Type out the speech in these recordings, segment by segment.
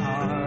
heart.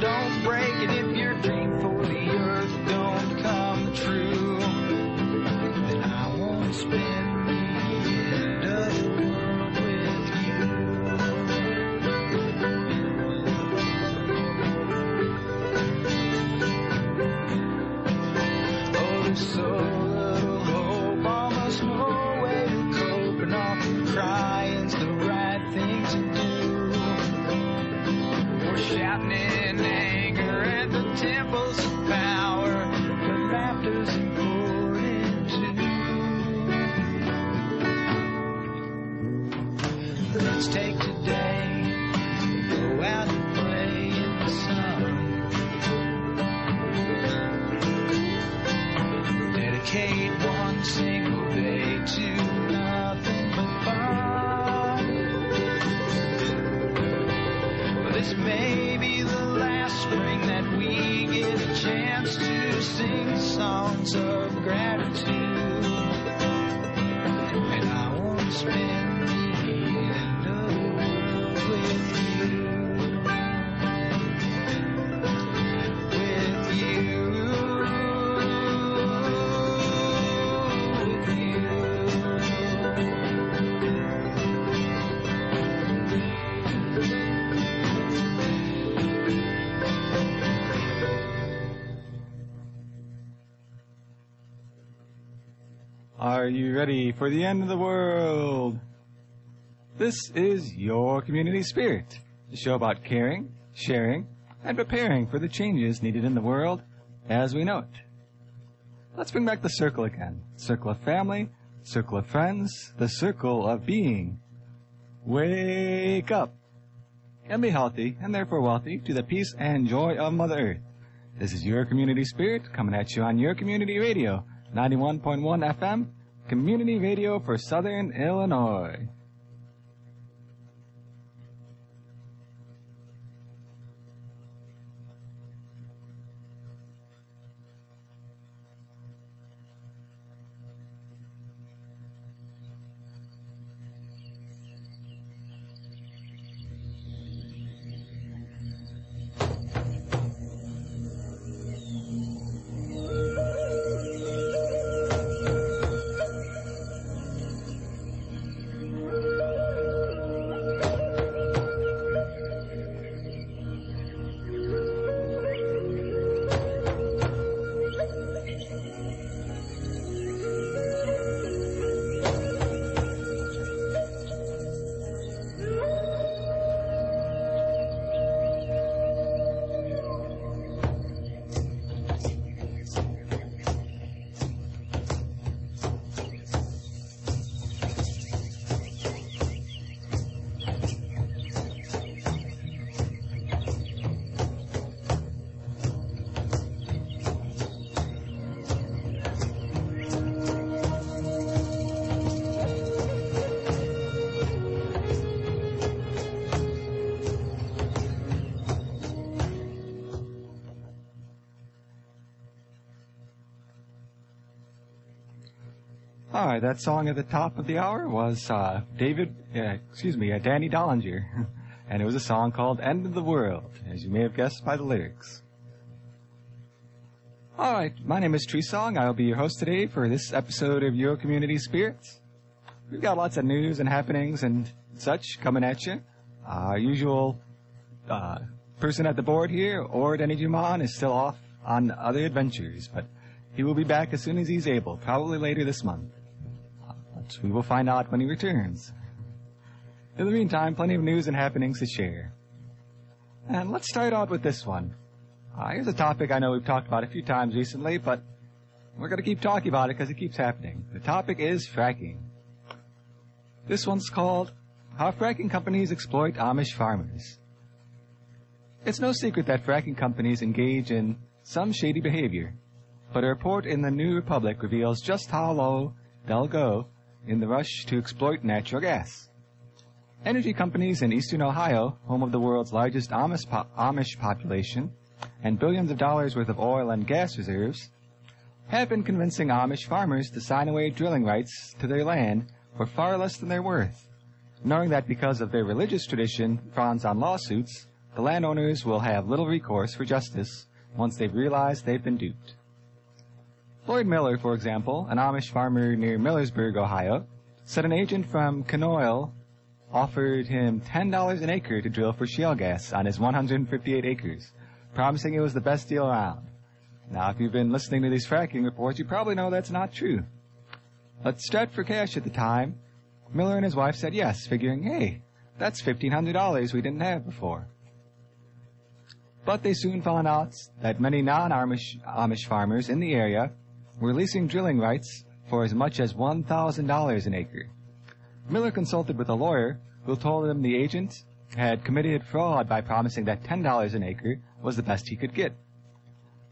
don't break it. barricade one single ready for the end of the world. This is your community spirit, the show about caring, sharing, and preparing for the changes needed in the world as we know it. Let's bring back the circle again. Circle of family, circle of friends, the circle of being. Wake up and be healthy and therefore wealthy to the peace and joy of Mother Earth. This is your community spirit coming at you on your community radio, 91.1 FM community radio for Southern Illinois. All right, that song at the top of the hour was uh, David, uh, excuse me, uh, Danny Dollinger, and it was a song called "End of the World," as you may have guessed by the lyrics. All right, my name is Tree Song. I'll be your host today for this episode of Your Community Spirits. We've got lots of news and happenings and such coming at you. Our usual uh, person at the board here, Ord Juman, is still off on other adventures, but he will be back as soon as he's able, probably later this month. We will find out when he returns. In the meantime, plenty of news and happenings to share. And let's start out with this one. Uh, here's a topic I know we've talked about a few times recently, but we're going to keep talking about it because it keeps happening. The topic is fracking. This one's called How Fracking Companies Exploit Amish Farmers. It's no secret that fracking companies engage in some shady behavior, but a report in the New Republic reveals just how low they'll go in the rush to exploit natural gas. Energy companies in eastern Ohio, home of the world's largest Amish, po- Amish population, and billions of dollars worth of oil and gas reserves, have been convincing Amish farmers to sign away drilling rights to their land for far less than they're worth, knowing that because of their religious tradition frowns on lawsuits, the landowners will have little recourse for justice once they've realized they've been duped. Lloyd Miller, for example, an Amish farmer near Millersburg, Ohio, said an agent from Kenoil offered him $10 an acre to drill for shale gas on his 158 acres, promising it was the best deal around. Now, if you've been listening to these fracking reports, you probably know that's not true. But strapped for cash at the time, Miller and his wife said yes, figuring, hey, that's $1,500 we didn't have before. But they soon found out that many non-Amish Amish farmers in the area were leasing drilling rights for as much as $1,000 an acre. Miller consulted with a lawyer who told him the agent had committed fraud by promising that $10 an acre was the best he could get.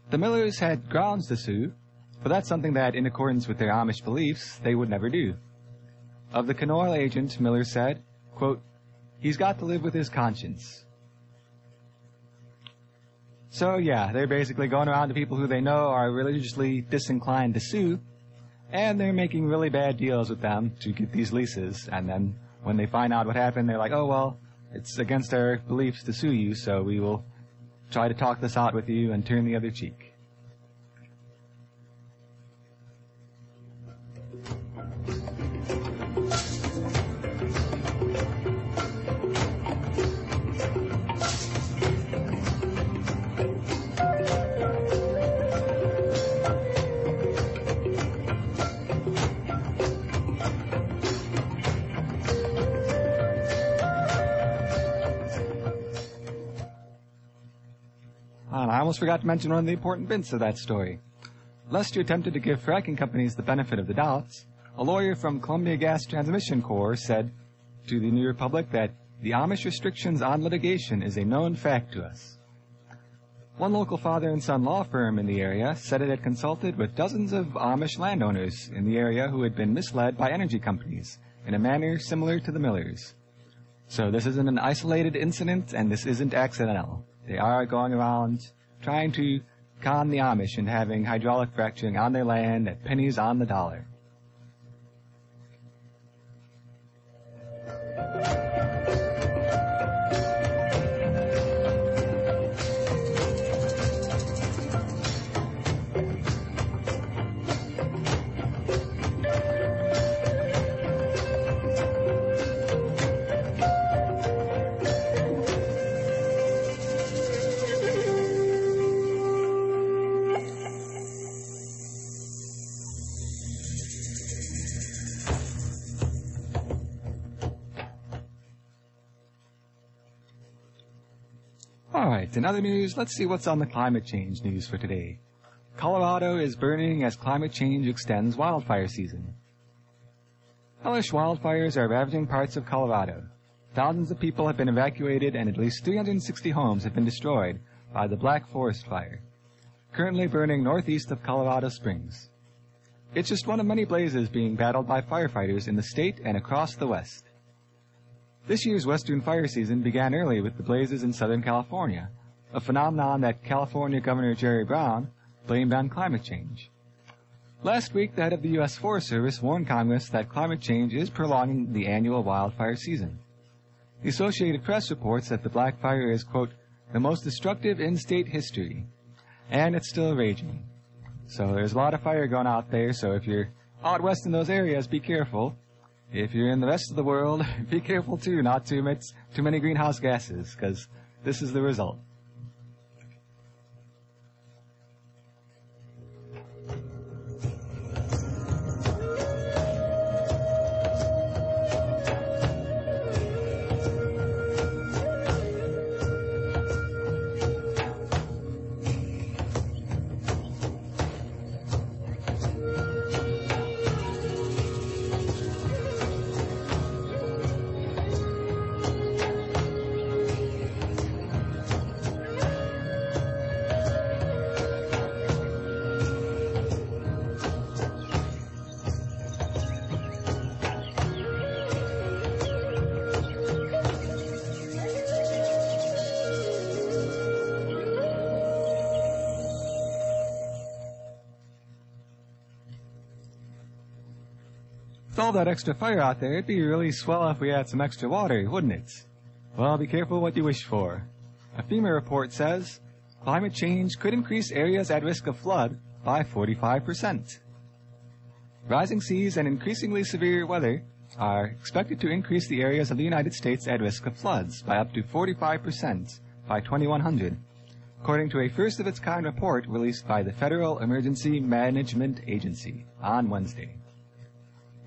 The Millers had grounds to sue, but that's something that, in accordance with their Amish beliefs, they would never do. Of the Kenoil agent, Miller said, quote, He's got to live with his conscience. So yeah, they're basically going around to people who they know are religiously disinclined to sue, and they're making really bad deals with them to get these leases, and then when they find out what happened, they're like, oh well, it's against our beliefs to sue you, so we will try to talk this out with you and turn the other cheek. Almost forgot to mention one of the important bits of that story. Lest you attempted to give fracking companies the benefit of the doubts, a lawyer from Columbia Gas Transmission Corps said to the New Republic that the Amish restrictions on litigation is a known fact to us. One local father and son law firm in the area said it had consulted with dozens of Amish landowners in the area who had been misled by energy companies in a manner similar to the Millers. So this isn't an isolated incident and this isn't accidental. They are going around trying to con the Amish and having hydraulic fracturing on their land at pennies on the dollar. In other news, let's see what's on the climate change news for today. Colorado is burning as climate change extends wildfire season. Hellish wildfires are ravaging parts of Colorado. Thousands of people have been evacuated and at least 360 homes have been destroyed by the Black Forest Fire, currently burning northeast of Colorado Springs. It's just one of many blazes being battled by firefighters in the state and across the West. This year's Western fire season began early with the blazes in Southern California, a phenomenon that California Governor Jerry Brown blamed on climate change. Last week, the head of the U.S. Forest Service warned Congress that climate change is prolonging the annual wildfire season. The Associated Press reports that the Black Fire is, quote, the most destructive in state history, and it's still raging. So there's a lot of fire going out there, so if you're out west in those areas, be careful. If you're in the rest of the world, be careful too not to emit too many greenhouse gases, because this is the result. All that extra fire out there, it'd be really swell if we had some extra water, wouldn't it? Well, be careful what you wish for. A FEMA report says climate change could increase areas at risk of flood by 45%. Rising seas and increasingly severe weather are expected to increase the areas of the United States at risk of floods by up to 45% by 2100, according to a first of its kind report released by the Federal Emergency Management Agency on Wednesday.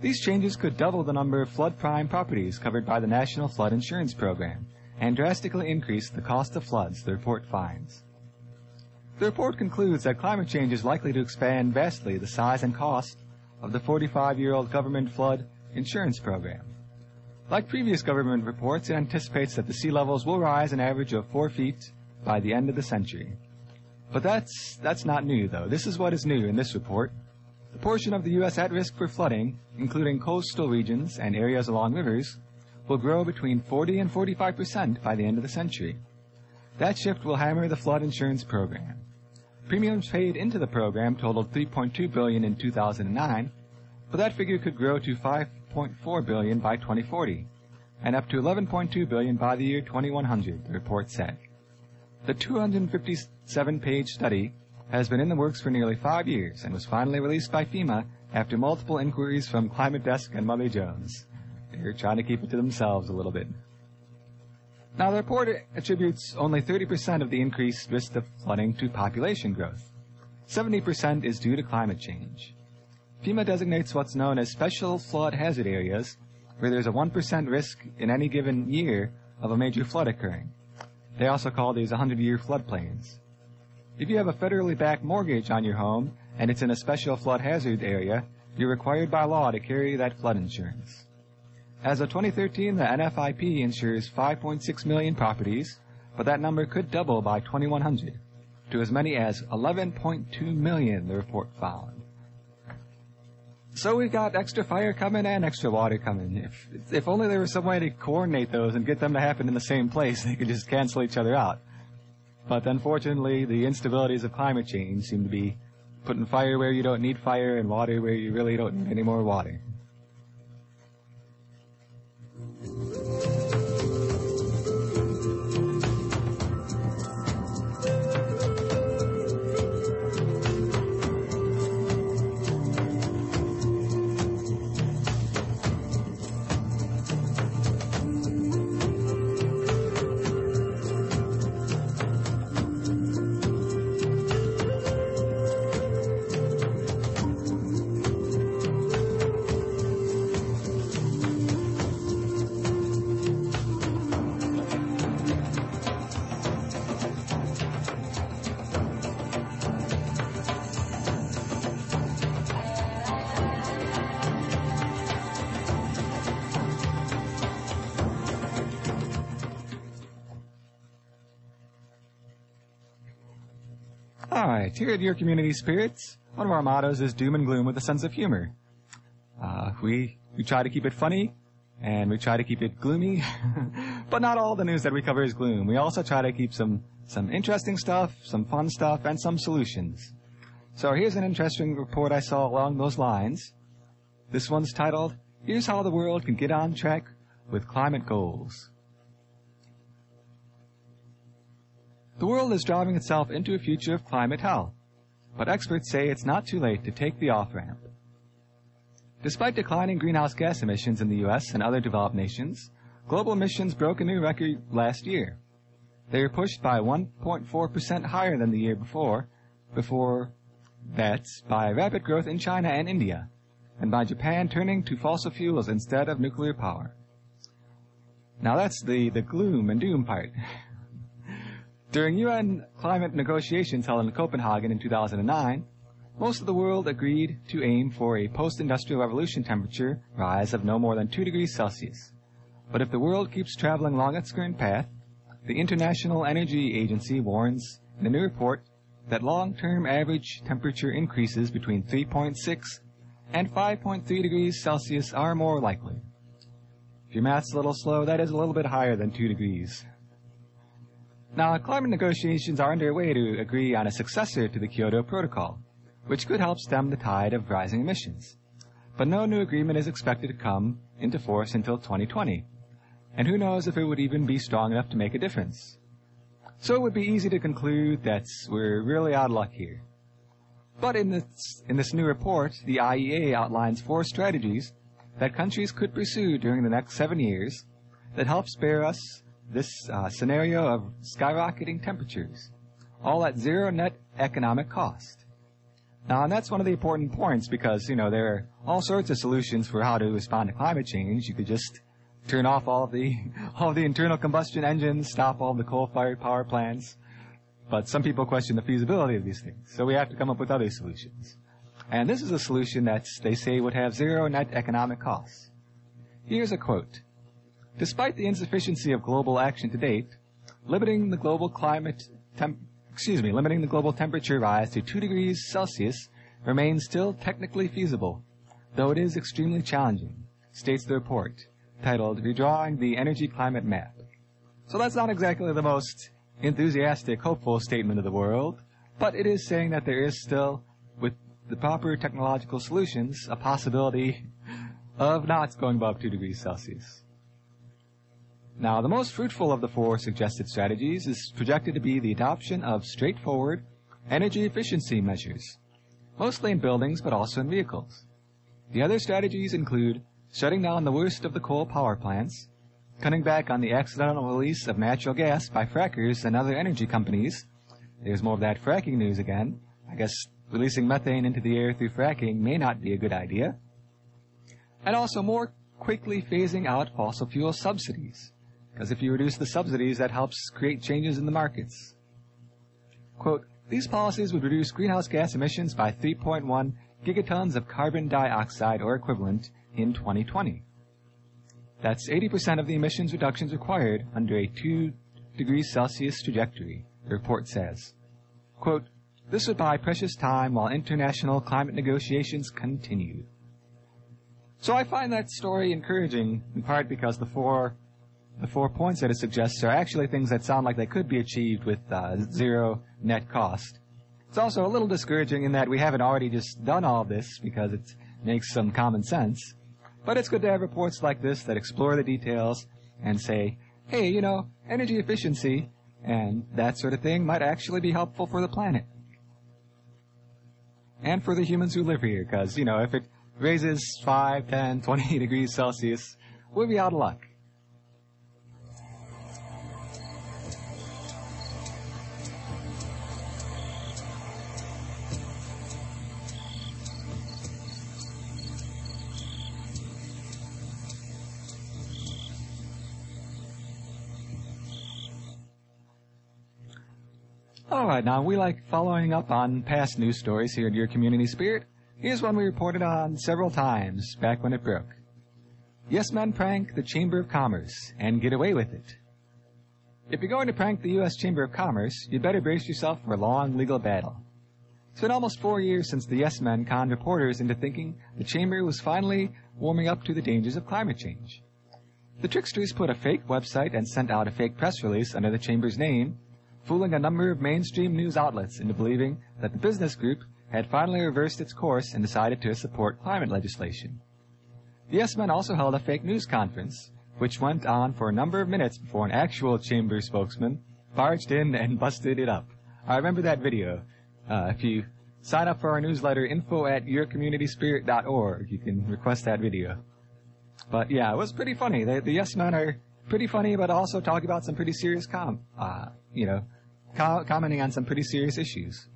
These changes could double the number of flood prime properties covered by the National Flood Insurance Program and drastically increase the cost of floods, the report finds. The report concludes that climate change is likely to expand vastly the size and cost of the 45-year-old government flood insurance program. Like previous government reports, it anticipates that the sea levels will rise an average of four feet by the end of the century. But that's, that's not new, though. This is what is new in this report. The portion of the U.S. at risk for flooding, including coastal regions and areas along rivers, will grow between 40 and 45 percent by the end of the century. That shift will hammer the flood insurance program. Premiums paid into the program totaled 3.2 billion in 2009, but that figure could grow to 5.4 billion by 2040 and up to 11.2 billion by the year 2100, the report said. The 257-page study has been in the works for nearly five years and was finally released by FEMA after multiple inquiries from Climate Desk and Mother Jones. They're trying to keep it to themselves a little bit. Now, the report attributes only 30% of the increased risk of flooding to population growth. 70% is due to climate change. FEMA designates what's known as special flood hazard areas, where there's a 1% risk in any given year of a major flood occurring. They also call these 100-year floodplains. If you have a federally backed mortgage on your home and it's in a special flood hazard area, you're required by law to carry that flood insurance. As of 2013, the NFIP insures 5.6 million properties, but that number could double by 2100 to as many as 11.2 million, the report found. So we've got extra fire coming and extra water coming. If, if only there was some way to coordinate those and get them to happen in the same place, they could just cancel each other out. But unfortunately, the instabilities of climate change seem to be putting fire where you don't need fire and water where you really don't need any more water. Here at Your Community Spirits, one of our mottos is doom and gloom with a sense of humor. Uh, we, we try to keep it funny, and we try to keep it gloomy, but not all the news that we cover is gloom. We also try to keep some, some interesting stuff, some fun stuff, and some solutions. So here's an interesting report I saw along those lines. This one's titled, Here's How the World Can Get on Track with Climate Goals. World is driving itself into a future of climate hell, but experts say it's not too late to take the off-ramp. Despite declining greenhouse gas emissions in the U.S. and other developed nations, global emissions broke a new record last year. They were pushed by 1.4% higher than the year before, before that by rapid growth in China and India, and by Japan turning to fossil fuels instead of nuclear power. Now that's the, the gloom and doom part. During UN climate negotiations held in Copenhagen in 2009, most of the world agreed to aim for a post-industrial revolution temperature rise of no more than 2 degrees Celsius. But if the world keeps traveling along its current path, the International Energy Agency warns in a new report that long-term average temperature increases between 3.6 and 5.3 degrees Celsius are more likely. If your math's a little slow, that is a little bit higher than 2 degrees. Now, climate negotiations are underway to agree on a successor to the Kyoto Protocol, which could help stem the tide of rising emissions. But no new agreement is expected to come into force until 2020, and who knows if it would even be strong enough to make a difference. So it would be easy to conclude that we're really out of luck here. But in this, in this new report, the IEA outlines four strategies that countries could pursue during the next seven years that help spare us this uh, scenario of skyrocketing temperatures, all at zero net economic cost. Now, and that's one of the important points because, you know, there are all sorts of solutions for how to respond to climate change. You could just turn off all of the, all the internal combustion engines, stop all the coal-fired power plants. But some people question the feasibility of these things. So we have to come up with other solutions. And this is a solution that they say would have zero net economic costs. Here's a quote. Despite the insufficiency of global action to date, limiting the global climate temp- excuse me, limiting the global temperature rise to 2 degrees Celsius remains still technically feasible, though it is extremely challenging, states the report, titled Redrawing the Energy Climate Map. So that's not exactly the most enthusiastic, hopeful statement of the world, but it is saying that there is still, with the proper technological solutions, a possibility of not going above 2 degrees Celsius. Now, the most fruitful of the four suggested strategies is projected to be the adoption of straightforward energy efficiency measures, mostly in buildings but also in vehicles. The other strategies include shutting down the worst of the coal power plants, cutting back on the accidental release of natural gas by frackers and other energy companies. There's more of that fracking news again. I guess releasing methane into the air through fracking may not be a good idea. And also more quickly phasing out fossil fuel subsidies. Because if you reduce the subsidies, that helps create changes in the markets. Quote, these policies would reduce greenhouse gas emissions by 3.1 gigatons of carbon dioxide or equivalent in 2020. That's 80% of the emissions reductions required under a 2 degrees Celsius trajectory, the report says. Quote, this would buy precious time while international climate negotiations continue. So I find that story encouraging in part because the four the four points that it suggests are actually things that sound like they could be achieved with uh, zero net cost. It's also a little discouraging in that we haven't already just done all this because it makes some common sense. But it's good to have reports like this that explore the details and say, hey, you know, energy efficiency and that sort of thing might actually be helpful for the planet. And for the humans who live here, because, you know, if it raises 5, 10, 20 degrees Celsius, we'll be out of luck. All right, now we like following up on past news stories here at Your Community Spirit. Here's one we reported on several times back when it broke. Yes men prank the Chamber of Commerce and get away with it. If you're going to prank the U.S. Chamber of Commerce, you'd better brace yourself for a long legal battle. It's been almost four years since the Yes Men conned reporters into thinking the Chamber was finally warming up to the dangers of climate change. The tricksters put a fake website and sent out a fake press release under the Chamber's name, fooling a number of mainstream news outlets into believing that the business group had finally reversed its course and decided to support climate legislation. The Yes Men also held a fake news conference, which went on for a number of minutes before an actual chamber spokesman barged in and busted it up. I remember that video. Uh, if you sign up for our newsletter, info at yourcommunityspirit.org, you can request that video. But yeah, it was pretty funny. The, the Yes Men are pretty funny, but also talk about some pretty serious com, uh, you know, co- commenting on some pretty serious issues.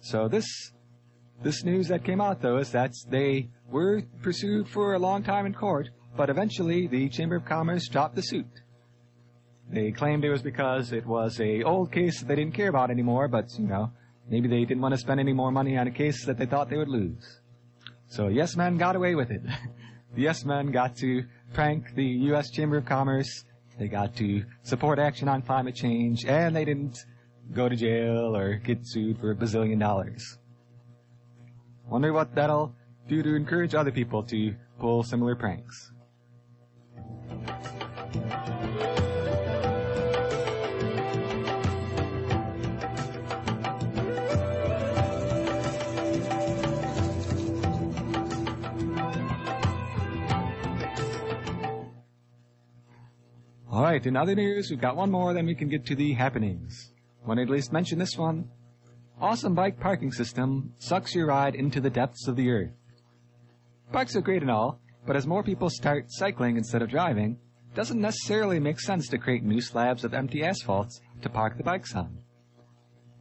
So this, this news that came out though is that they were pursued for a long time in court, but eventually the Chamber of Commerce dropped the suit. They claimed it was because it was a old case that they didn't care about anymore, but you know, maybe they didn't want to spend any more money on a case that they thought they would lose. So Yes Men got away with it. the Yes Men got to prank the U.S. Chamber of Commerce. They got to support action on climate change, and they didn't go to jail or get sued for a bazillion dollars. Wonder what that'll do to encourage other people to pull similar pranks. All right, in other news, we've got one more, then we can get to the happenings. Want to at least mention this one? Awesome bike parking system sucks your ride into the depths of the earth. Bikes are great and all, but as more people start cycling instead of driving, doesn't necessarily make sense to create new slabs of empty asphalts to park the bikes on.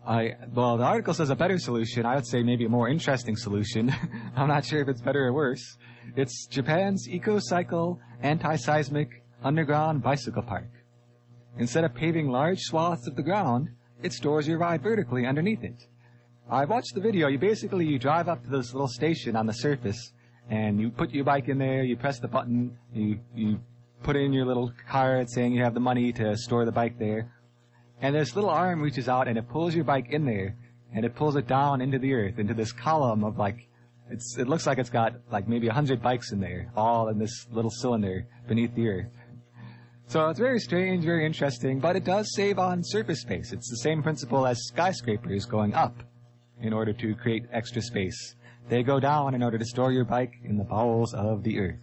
I, well, the article says a better solution. I would say maybe a more interesting solution. I'm not sure if it's better or worse. It's Japan's EcoCycle anti-seismic underground bicycle park. Instead of paving large swaths of the ground, it stores your ride vertically underneath it. I watched the video. You basically you drive up to this little station on the surface, and you put your bike in there. You press the button. You you put in your little card saying you have the money to store the bike there, and this little arm reaches out and it pulls your bike in there, and it pulls it down into the earth, into this column of like. It's, it looks like it's got like maybe a hundred bikes in there, all in this little cylinder beneath the earth. So it's very strange, very interesting, but it does save on surface space. It's the same principle as skyscrapers going up in order to create extra space. They go down in order to store your bike in the bowels of the earth.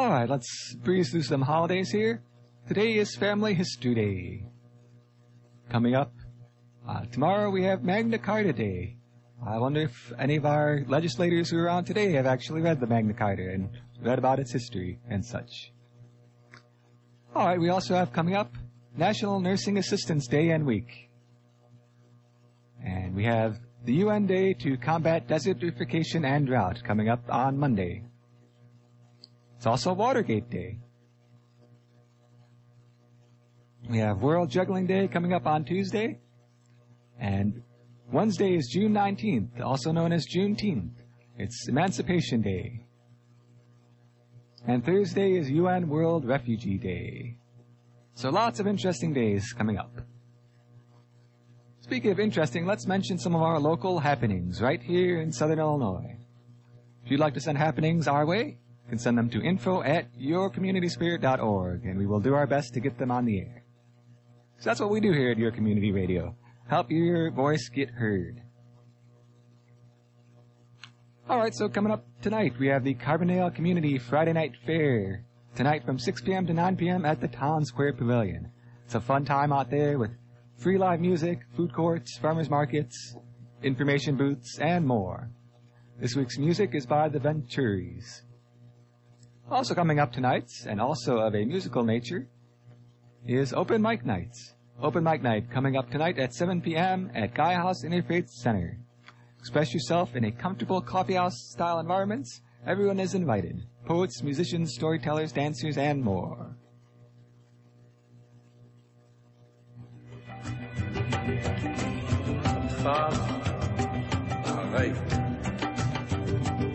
All right, let's breeze through some holidays here. Today is Family History Day. Coming up, uh, tomorrow we have Magna Carta Day. I wonder if any of our legislators who are on today have actually read the Magna Carta and read about its history and such. All right, we also have coming up National Nursing Assistance Day and Week. And we have the UN Day to combat desertification and drought coming up on Monday. It's also Watergate Day. We have World Juggling Day coming up on Tuesday. And Wednesday is June 19th, also known as Juneteenth. It's Emancipation Day. And Thursday is UN World Refugee Day. So lots of interesting days coming up. Speaking of interesting, let's mention some of our local happenings right here in Southern Illinois. If you'd like to send happenings our way, can send them to info at yourcommunityspirit.org, and we will do our best to get them on the air. So that's what we do here at Your Community Radio. Help your voice get heard. Alright, so coming up tonight, we have the Carbondale Community Friday Night Fair. Tonight from 6 p.m. to 9 p.m. at the Town Square Pavilion. It's a fun time out there with free live music, food courts, farmers markets, information booths, and more. This week's music is by the Venturis. Also coming up tonight, and also of a musical nature, is Open Mic Nights. Open Mic Night coming up tonight at 7 p.m. at Gaia House Interfaith Center. Express yourself in a comfortable coffeehouse style environment. Everyone is invited. Poets, musicians, storytellers, dancers, and more.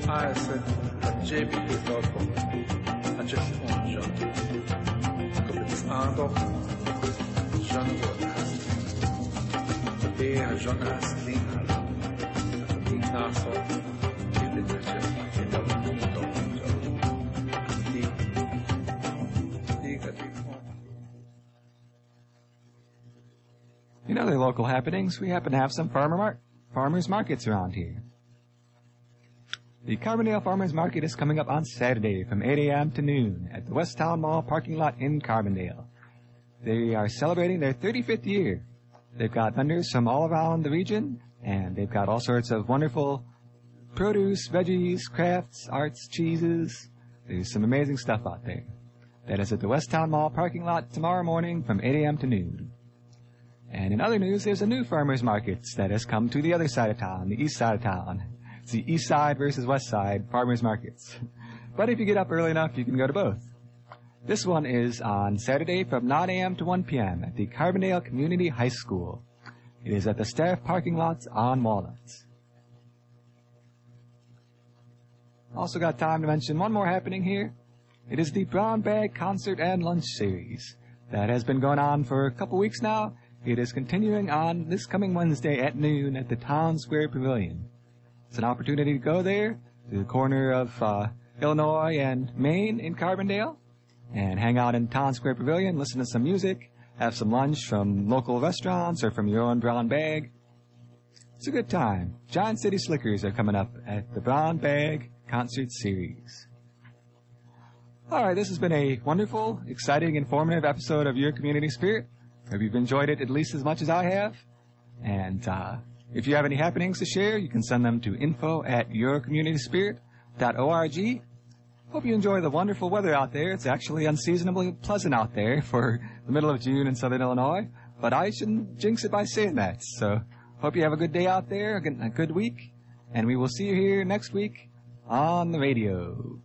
I said, JB is die gewoon. In other local happenings, we happen to have some farmer mar- farmers markets around here. The Carbondale Farmers Market is coming up on Saturday from 8 a.m. to noon at the West Town Mall parking lot in Carbondale. They are celebrating their 35th year. They've got vendors from all around the region, and they've got all sorts of wonderful produce, veggies, crafts, arts, cheeses. There's some amazing stuff out there. That is at the West Town Mall parking lot tomorrow morning from 8 a.m. to noon. And in other news, there's a new farmers market that has come to the other side of town, the east side of town. It's the east side versus west side farmers markets. But if you get up early enough, you can go to both. This one is on Saturday from 9 a.m. to 1 p.m. at the Carbondale Community High School. It is at the staff parking lots on Walnuts. Also got time to mention one more happening here. It is the Brown Bag Concert and Lunch Series that has been going on for a couple weeks now. It is continuing on this coming Wednesday at noon at the Town Square Pavilion. It's an opportunity to go there to the corner of uh, Illinois and Main in Carbondale and hang out in Town Square Pavilion, listen to some music, have some lunch from local restaurants or from your own brown bag. It's a good time. Giant City Slickers are coming up at the Brown Bag Concert Series. All right, this has been a wonderful, exciting, informative episode of Your Community Spirit. Hope you've enjoyed it at least as much as I have. And uh, if you have any happenings to share, you can send them to info at yourcommunityspirit.org. Hope you enjoy the wonderful weather out there. It's actually unseasonably pleasant out there for the middle of June in Southern Illinois. But I shouldn't jinx it by saying that. So hope you have a good day out there, a good, week. And we will see you here next week on the radio.